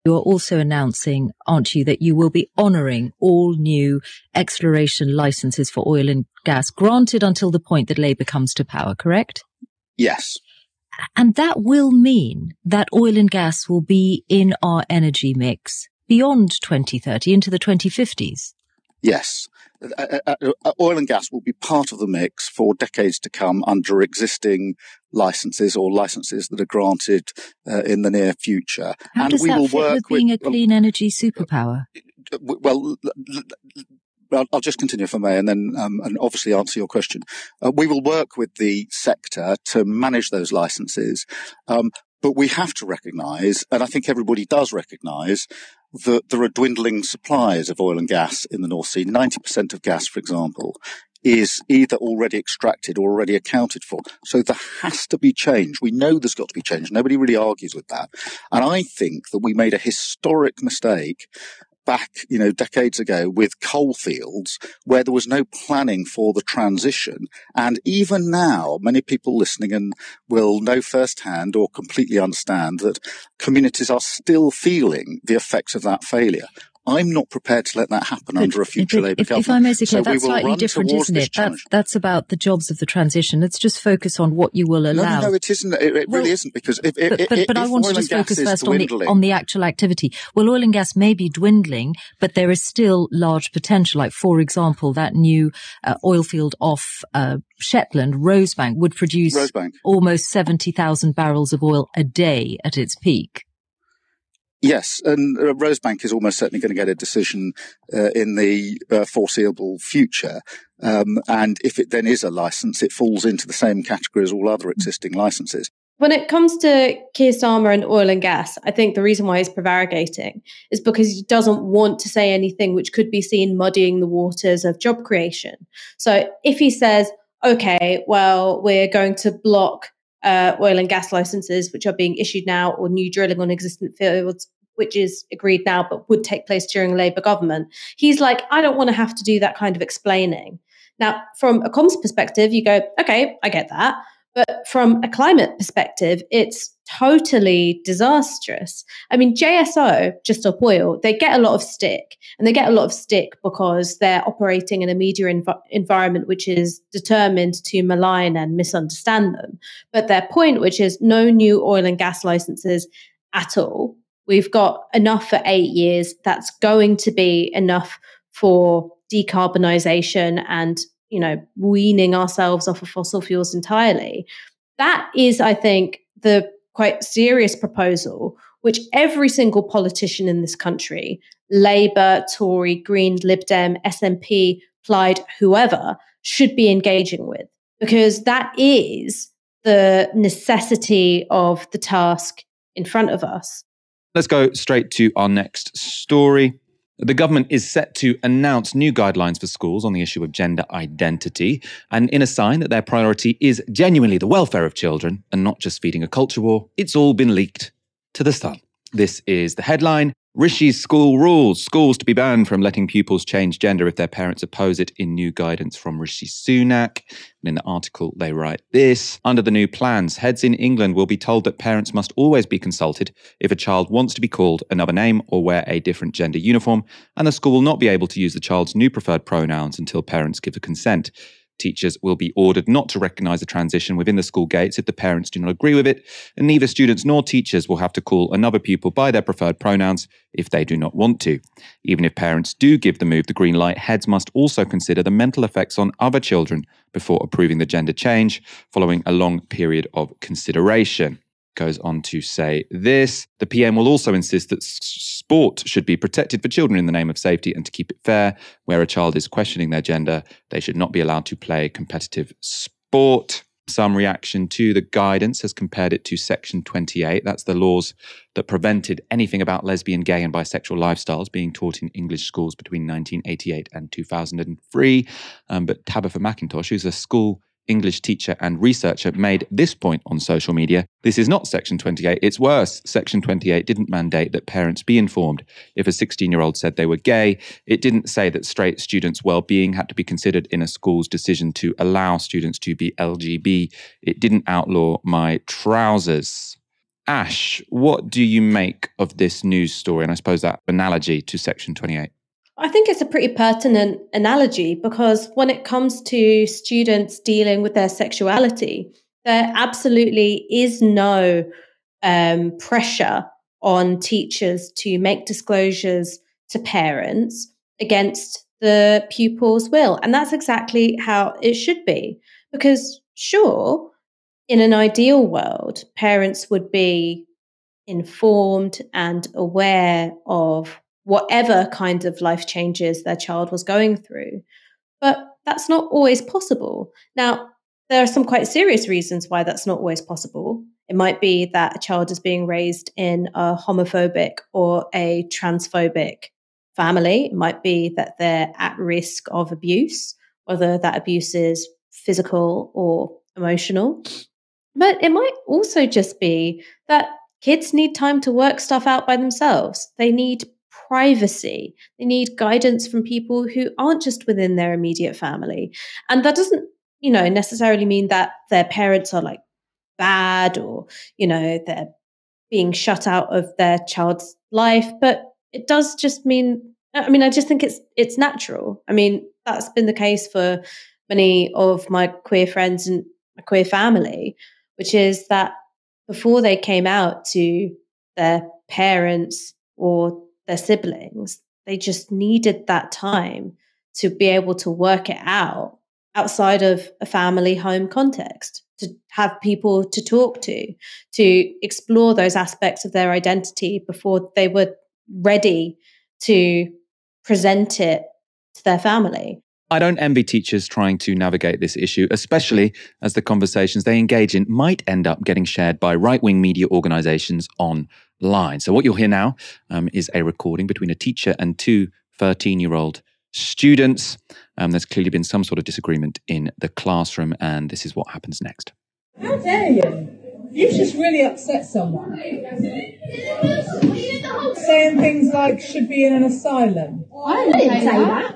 You're also announcing, aren't you, that you will be honouring all new exploration licenses for oil and gas granted until the point that Labour comes to power, correct? Yes. And that will mean that oil and gas will be in our energy mix beyond 2030 into the 2050s? Yes. Uh, uh, uh, oil and gas will be part of the mix for decades to come under existing licenses or licenses that are granted uh, in the near future. How and does we that will fit work with being a clean energy superpower? well, I'll just continue if I may, and then um, and obviously answer your question. Uh, we will work with the sector to manage those licenses, um, but we have to recognise, and I think everybody does recognise, that there are dwindling supplies of oil and gas in the North Sea. 90% of gas, for example, is either already extracted or already accounted for. So there has to be change. We know there's got to be change. Nobody really argues with that. And I think that we made a historic mistake back, you know, decades ago with coal fields where there was no planning for the transition. And even now, many people listening and will know firsthand or completely understand that communities are still feeling the effects of that failure. I'm not prepared to let that happen But under a future if, Labour if, government. If I may say, so that's slightly different, isn't it? That's, that's about the jobs of the transition. Let's just focus on what you will allow. no, no, it isn't. It, it Well, really isn't because if, if, But, but, but if I want oil to just focus first on the, on the actual activity. Well, oil and gas may be dwindling, but there is still large potential. Like, for example, that new uh, oil field off uh, Shetland, Rosebank, would produce Rosebank. almost 70,000 barrels of oil a day at its peak. Yes, and uh, Rosebank is almost certainly going to get a decision uh, in the uh, foreseeable future. Um, and if it then is a license, it falls into the same category as all other existing licenses. When it comes to Keir Starmer and oil and gas, I think the reason why he's prevaricating is because he doesn't want to say anything which could be seen muddying the waters of job creation. So if he says, okay, well, we're going to block uh, oil and gas licenses which are being issued now or new drilling on existing fields, which is agreed now but would take place during Labour government, he's like, I don't want to have to do that kind of explaining. Now, from a comms perspective, you go, okay, I get that. But from a climate perspective, it's totally disastrous. I mean, JSO, Just Stop Oil, they get a lot of stick. And they get a lot of stick because they're operating in a media env- environment which is determined to malign and misunderstand them. But their point, which is no new oil and gas licenses at all, we've got enough for eight years. That's going to be enough for decarbonisation and you know weaning ourselves off of fossil fuels entirely that is i think the quite serious proposal which every single politician in this country labour tory green lib dem snp plaid whoever should be engaging with because that is the necessity of the task in front of us Let's go straight to our next story. The government is set to announce new guidelines for schools on the issue of gender identity, and in a sign that their priority is genuinely the welfare of children and not just feeding a culture war, it's all been leaked to the Sun. This is the headline. Rishi's school rules. Schools to be banned from letting pupils change gender if their parents oppose it in new guidance from Rishi Sunak. And in the article, they write this Under the new plans, heads in England will be told that parents must always be consulted if a child wants to be called another name or wear a different gender uniform, and the school will not be able to use the child's new preferred pronouns until parents give a consent. Teachers will be ordered not to recognise the transition within the school gates if the parents do not agree with it, and neither students nor teachers will have to call another pupil by their preferred pronouns if they do not want to. Even if parents do give the move the green light, heads must also consider the mental effects on other children before approving the gender change, following a long period of consideration goes on to say this. The PM will also insist that sport should be protected for children in the name of safety and to keep it fair. Where a child is questioning their gender, they should not be allowed to play competitive sport. Some reaction to the guidance has compared it to Section 28. That's the laws that prevented anything about lesbian, gay, and bisexual lifestyles being taught in English schools between 1988 and 2003. Um, but Tabitha McIntosh, who's a school English teacher and researcher, made this point on social media. This is not Section 28. It's worse. Section 28 didn't mandate that parents be informed if a 16 year old said they were gay. It didn't say that straight students' well being had to be considered in a school's decision to allow students to be LGB. It didn't outlaw my trousers. Ash, what do you make of this news story? And I suppose that analogy to Section 28. I think it's a pretty pertinent analogy because when it comes to students dealing with their sexuality, there absolutely is no um, pressure on teachers to make disclosures to parents against the pupil's will. And that's exactly how it should be. Because, sure, in an ideal world, parents would be informed and aware of whatever kind of life changes their child was going through. But that's not always possible. Now, there are some quite serious reasons why that's not always possible. It might be that a child is being raised in a homophobic or a transphobic family. It might be that they're at risk of abuse, whether that abuse is physical or emotional. But it might also just be that kids need time to work stuff out by themselves. They need privacy. They need guidance from people who aren't just within their immediate family. And that doesn't, you know, necessarily mean that their parents are like bad or, you know, they're being shut out of their child's life, but it does just mean I mean, I just think it's it's natural. I mean, that's been the case for many of my queer friends and my queer family, which is that before they came out to their parents or their siblings. They just needed that time to be able to work it out outside of a family home context, to have people to talk to, to explore those aspects of their identity before they were ready to present it to their family. I don't envy teachers trying to navigate this issue, especially as the conversations they engage in might end up getting shared by right wing media organizations online. So, what you'll hear now um, is a recording between a teacher and two 13 year old students. Um, there's clearly been some sort of disagreement in the classroom, and this is what happens next. How dare you? You've just really upset someone. Saying things like should be in an asylum. I didn't say that.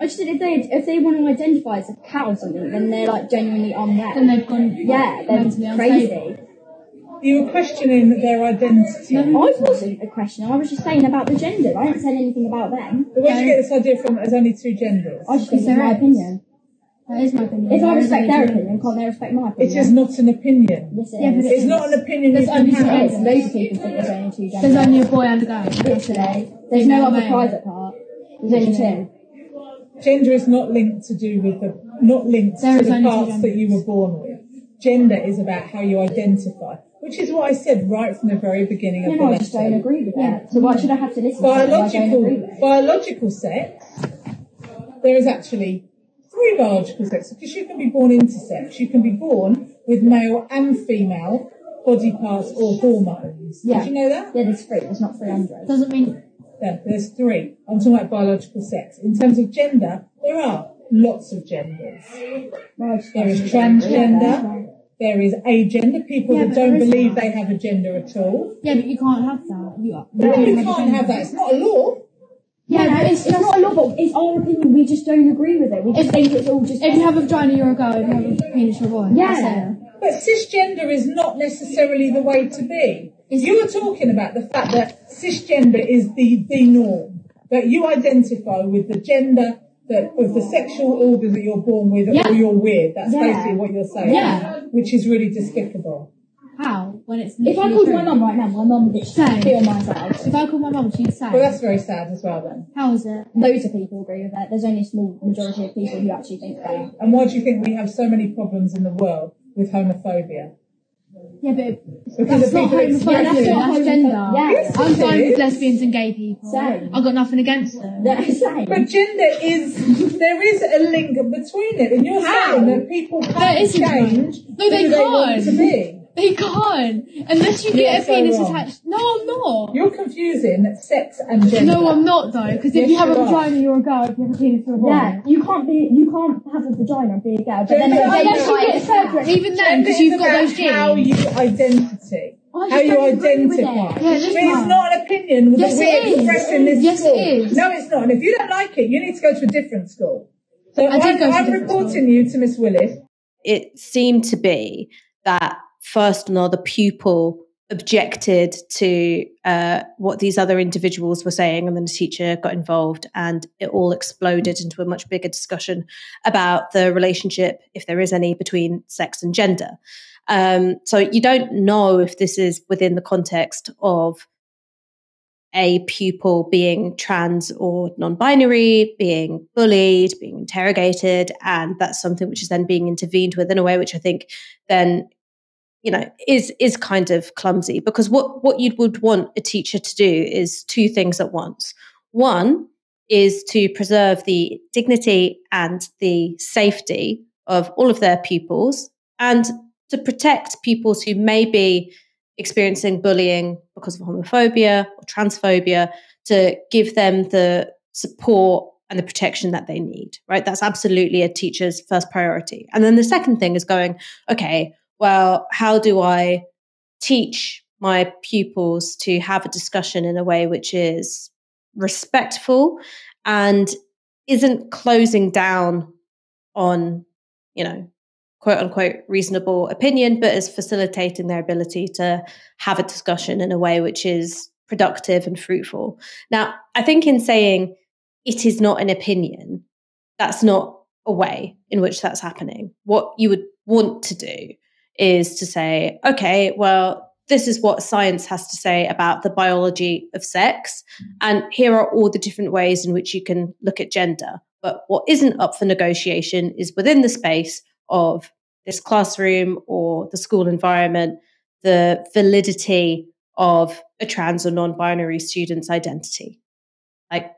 I just said if they if they want to identify as a cat or something, then they're like genuinely on that. Then they've gone yeah, they're crazy. You were questioning their identity. No, I wasn't a question. I was just saying about the gender. I didn't say anything about them. But where did you get this idea from? There's only two genders. I just think it's my opinion. That is my opinion. If I respect their opinion, can't they respect my opinion? It is not an opinion. Yes, it Yeah, is. but it's not an opinion. There's you only can two have. genders. Loads of people think there's only two genders. There's only a boy and a girl. Yesterday. There's no other private part. There's only two. Gender is not linked to do with the not linked There to the only two parts that you were born with. Gender is about how you identify, which is what I said right from the very beginning Yeah, of no, the I just don't agree with that. So why should I have to listen to something I don't agree biological with? biological sex. There is actually three biological sexes because you can be born intersex. You can be born with male and female body parts or hormones. Yeah. Did you know that? Yeah, there's three. There's not three hundred. Doesn't mean. Yeah, there's three. I'm talking about biological sex. In terms of gender, there are lots of genders. There is transgender. There is agender, people Yeah, that don't believe they have a gender at all. Yeah, but you can't have that. you are. No, you can't have that. It's not a law. Yeah, no, it's, it's not a law, but it's our opinion. We just don't agree with it. We just think it's all just. If you have a vagina, you're a girl. If you have a penis, you're a boy. Yeah. But cisgender is not necessarily the way to be. You were talking about the fact that cisgender is the, the norm, that you identify with the gender that of the sexual organ that you're born with Yeah. or you're weird. That's Yeah. basically what you're saying. Yeah. Which is really despicable. How? When it's if I called my mum right now, my mum would say be on my side. If I called my mum, she'd say. Well, that's very sad as well then. How is it? Loads of people agree with that. There's only a small majority of people who actually think that. And why do you think we have so many problems in the world with homophobia? Yeah, but Because that's not people homophobia. excluding- That's not That's gender. Yeah. Yes, I'm it fine with lesbians and gay people. Same. I've got nothing against them. Same. But gender is there is a link between it, and you're How? saying that people can't change. No, they they can't. To. They can't unless you You're get a so penis wrong. attached. No, I'm not. You're confusing sex and gender. No, I'm not though. Because if Yes, you have a you are. vagina, you're a girl. If you have a penis, you're a boy. Yeah, you can't be. You can't have a vagina and be a girl. But then Gender they is unless you get about- separate, even then, Gender because is you've got about those genes. How you identity. I how you don't agree with it. identify. Yeah, Which that's means right. not an opinion Yes, that we it is. express in this Yes, it school. is. No, it's not. And if you don't like it, you need to go to a different school. So I did I'm, go to a I'm different reporting you to Miss Willis. it seemed to be that first the pupil objected to uh, what these other individuals were saying and then the teacher got involved and it all exploded into a much bigger discussion about the relationship if there is any between sex and gender. Um, so you don't know if this is within the context of a pupil being trans or non-binary, being bullied, being interrogated, and that's something which is then being intervened with in a way which I think then you know is is kind of clumsy because what what you would want a teacher to do is two things at once. One is to preserve the dignity and the safety of all of their pupils and to protect pupils who may be experiencing bullying because of homophobia or transphobia to give them the support and the protection that they need right that's absolutely a teacher's first priority and then the second thing is going okay well how do i teach my pupils to have a discussion in a way which is respectful and isn't closing down on you know quote unquote reasonable opinion, but is facilitating their ability to have a discussion in a way which is productive and fruitful. Now, I think in saying it is not an opinion, that's not a way in which that's happening. What you would want to do is to say, okay, well, this is what science has to say about the biology of sex. And here are all the different ways in which you can look at gender. But what isn't up for negotiation is within the space of this classroom or the school environment, the validity of a trans or non binary student's identity. Like,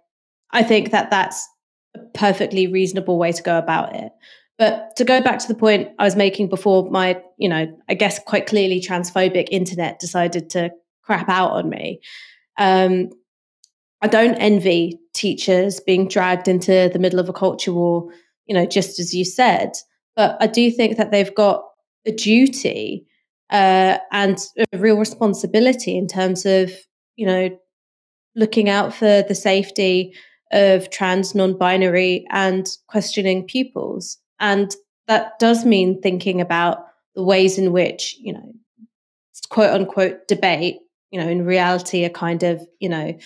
I think that that's a perfectly reasonable way to go about it. But to go back to the point I was making before my, you know, I guess quite clearly transphobic internet decided to crap out on me. Um, I don't envy teachers being dragged into the middle of a culture war, you know, just as you said. But I do think that they've got a duty uh, and a real responsibility in terms of, you know, looking out for the safety of trans, non binary, and questioning pupils. And that does mean thinking about the ways in which, you know, quote unquote debate, you know, in reality, a kind of, you know,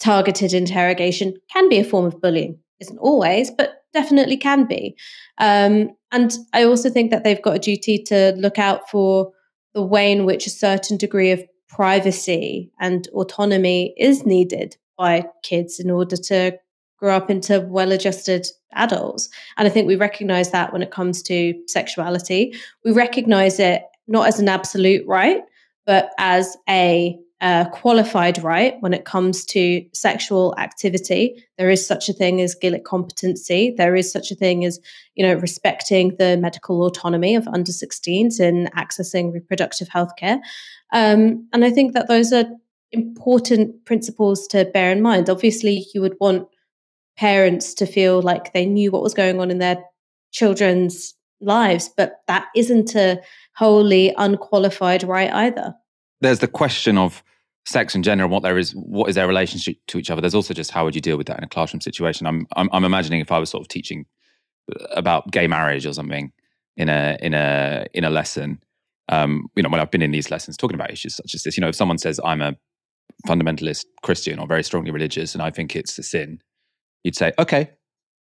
targeted interrogation can be a form of bullying. Isn't always, but definitely can be. Um, and I also think that they've got a duty to look out for the way in which a certain degree of privacy and autonomy is needed by kids in order to grow up into well adjusted adults. And I think we recognize that when it comes to sexuality. We recognize it not as an absolute right, but as a qualified right when it comes to sexual activity. There is such a thing as Gillick competency. There is such a thing as, you know, respecting the medical autonomy of under 16s in accessing reproductive health care. Um, and I think that those are important principles to bear in mind. Obviously, you would want parents to feel like they knew what was going on in their children's lives, but that isn't a wholly unqualified right either. There's the question of sex and gender and what there is, what is their relationship to each other. There's also just how would you deal with that in a classroom situation. I'm, I'm, I'm imagining if I was sort of teaching about gay marriage or something in a in a in a lesson. Um, you know, when I've been in these lessons talking about issues such as this, you know, if someone says I'm a fundamentalist Christian or very strongly religious and I think it's a sin, you'd say, okay,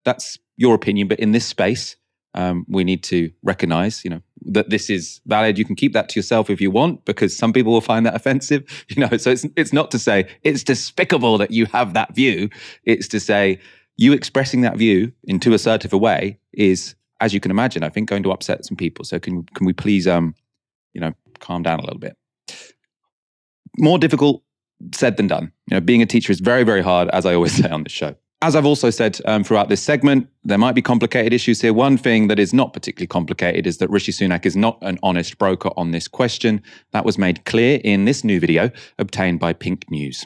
that's your opinion, but in this space, um, we need to recognize, you know, that this is valid. You can keep that to yourself if you want, because some people will find that offensive. You know, so it's it's not to say it's despicable that you have that view. It's to say you expressing that view in too assertive a way is, as you can imagine, I think going to upset some people. So can can we please, um, you know, calm down a little bit? More difficult said than done. You know, being a teacher is very very hard, as I always say on this show. As I've also said um, throughout this segment, there might be complicated issues here. One thing that is not particularly complicated is that Rishi Sunak is not an honest broker on this question. That was made clear in this new video obtained by Pink News.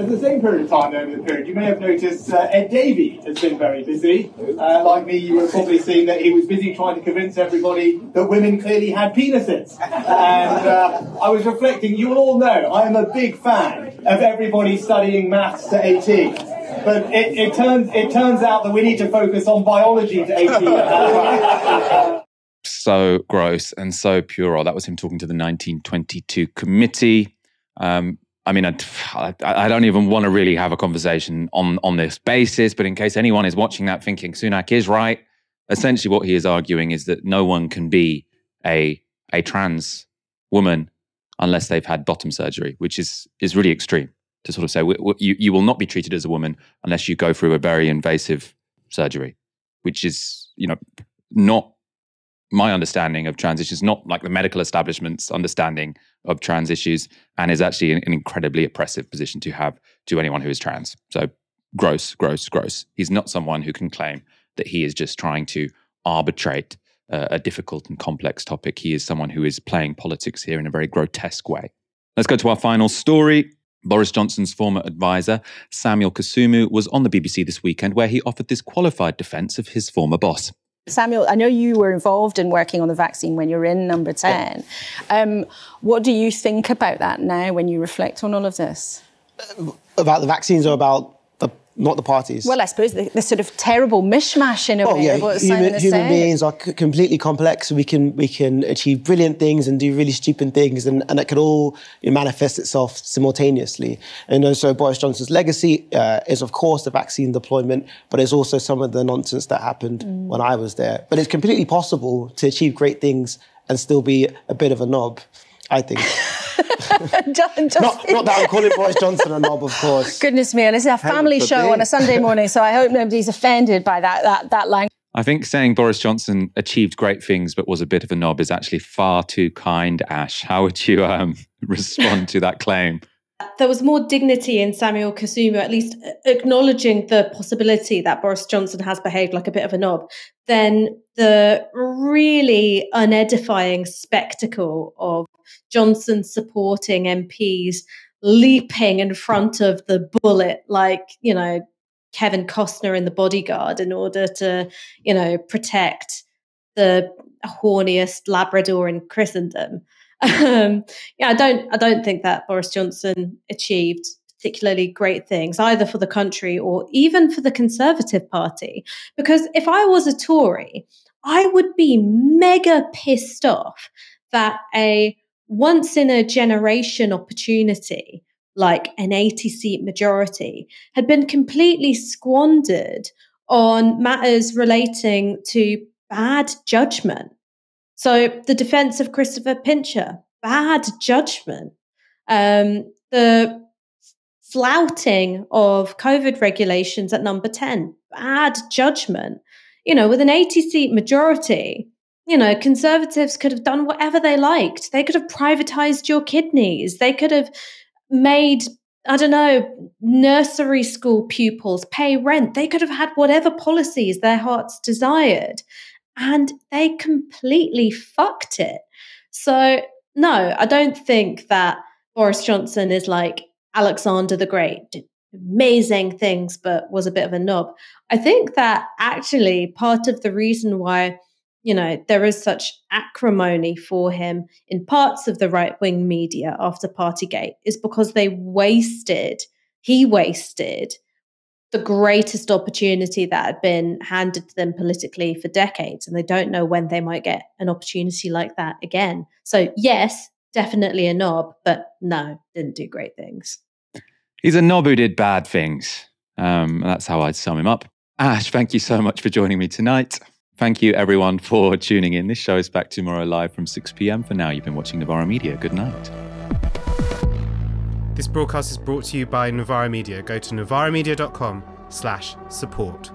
At the same period of time, over the period, you may have noticed uh, Ed Davey has been very busy. Uh, like me, you have probably seen that he was busy trying to convince everybody that women clearly had penises. And uh, I was reflecting, you all know I am a big fan of everybody studying maths to 18. But it, it, turns, it turns out that we need to focus on biology to 18. so gross and so puerile. That was him talking to the 1922 committee. Um, I mean, I, I, don't even want to really have a conversation on on this basis. But in case anyone is watching that thinking Sunak is right, essentially what he is arguing is that no one can be a a trans woman unless they've had bottom surgery, which is is really extreme to sort of say you you will not be treated as a woman unless you go through a very invasive surgery, which is you know not my understanding of trans issues, not like the medical establishment's understanding of trans issues, and is actually an, an incredibly oppressive position to have to anyone who is trans. So gross, gross, gross. He's not someone who can claim that he is just trying to arbitrate uh, a difficult and complex topic. He is someone who is playing politics here in a very grotesque way. Let's go to our final story. Boris Johnson's former advisor, Samuel Kasumu, was on the BBC this weekend where he offered this qualified defense of his former boss. Samuel, I know you were involved in working on the vaccine when you were in number 10. Yeah. Um, what do you think about that now when you reflect on all of this? About the vaccines or about not the parties. Well, I suppose the, the sort of terrible mishmash in a oh, way yeah. of what human, Simon human saying. beings are c- completely complex. We can we can achieve brilliant things and do really stupid things, and, and it could all manifest itself simultaneously. And so Boris Johnson's legacy uh, is, of course, the vaccine deployment, but it's also some of the nonsense that happened mm. when I was there. But it's completely possible to achieve great things and still be a bit of a knob. I think. just, just not, not, that I'm calling Boris Johnson a knob, of course. Goodness me, and it's a family show on a Sunday morning, so I hope nobody's offended by that that that line. I think saying Boris Johnson achieved great things but was a bit of a knob is actually far too kind, Ash. How would you um, respond to that claim? There was more dignity in Samuel Kasumu, at least acknowledging the possibility that Boris Johnson has behaved like a bit of a knob, than the really unedifying spectacle of Johnson supporting MPs leaping in front of the bullet like, you know, Kevin Costner in The Bodyguard in order to, you know, protect the horniest Labrador in Christendom. Um, yeah, I don't, I don't think that Boris Johnson achieved particularly great things either for the country or even for the Conservative Party. Because if I was a Tory, I would be mega pissed off that a once in a generation opportunity, like an 80 seat majority, had been completely squandered on matters relating to bad judgment. So, the defense of Christopher Pincher, bad judgment. Um, the flouting of COVID regulations at number 10, bad judgment. You know, with an 80 seat majority, you know, conservatives could have done whatever they liked. They could have privatized your kidneys. They could have made, I don't know, nursery school pupils pay rent. They could have had whatever policies their hearts desired. And they completely fucked it. So, no, I don't think that Boris Johnson is like Alexander the Great, did amazing things, but was a bit of a knob. I think that actually part of the reason why you know, there is such acrimony for him in parts of the right wing media after Partygate is because they wasted, he wasted the greatest opportunity that had been handed to them politically for decades. And they don't know when they might get an opportunity like that again. So, yes, definitely a knob, but no, didn't do great things. He's a knob who did bad things. Um, that's how I'd sum him up. Ash, thank you so much for joining me tonight. Thank you, everyone, for tuning in. This show is back tomorrow live from 6 p.m. For now, you've been watching Novara Media. Good night. This broadcast is brought to you by Novara Media. Go to novaramedia.com slash support.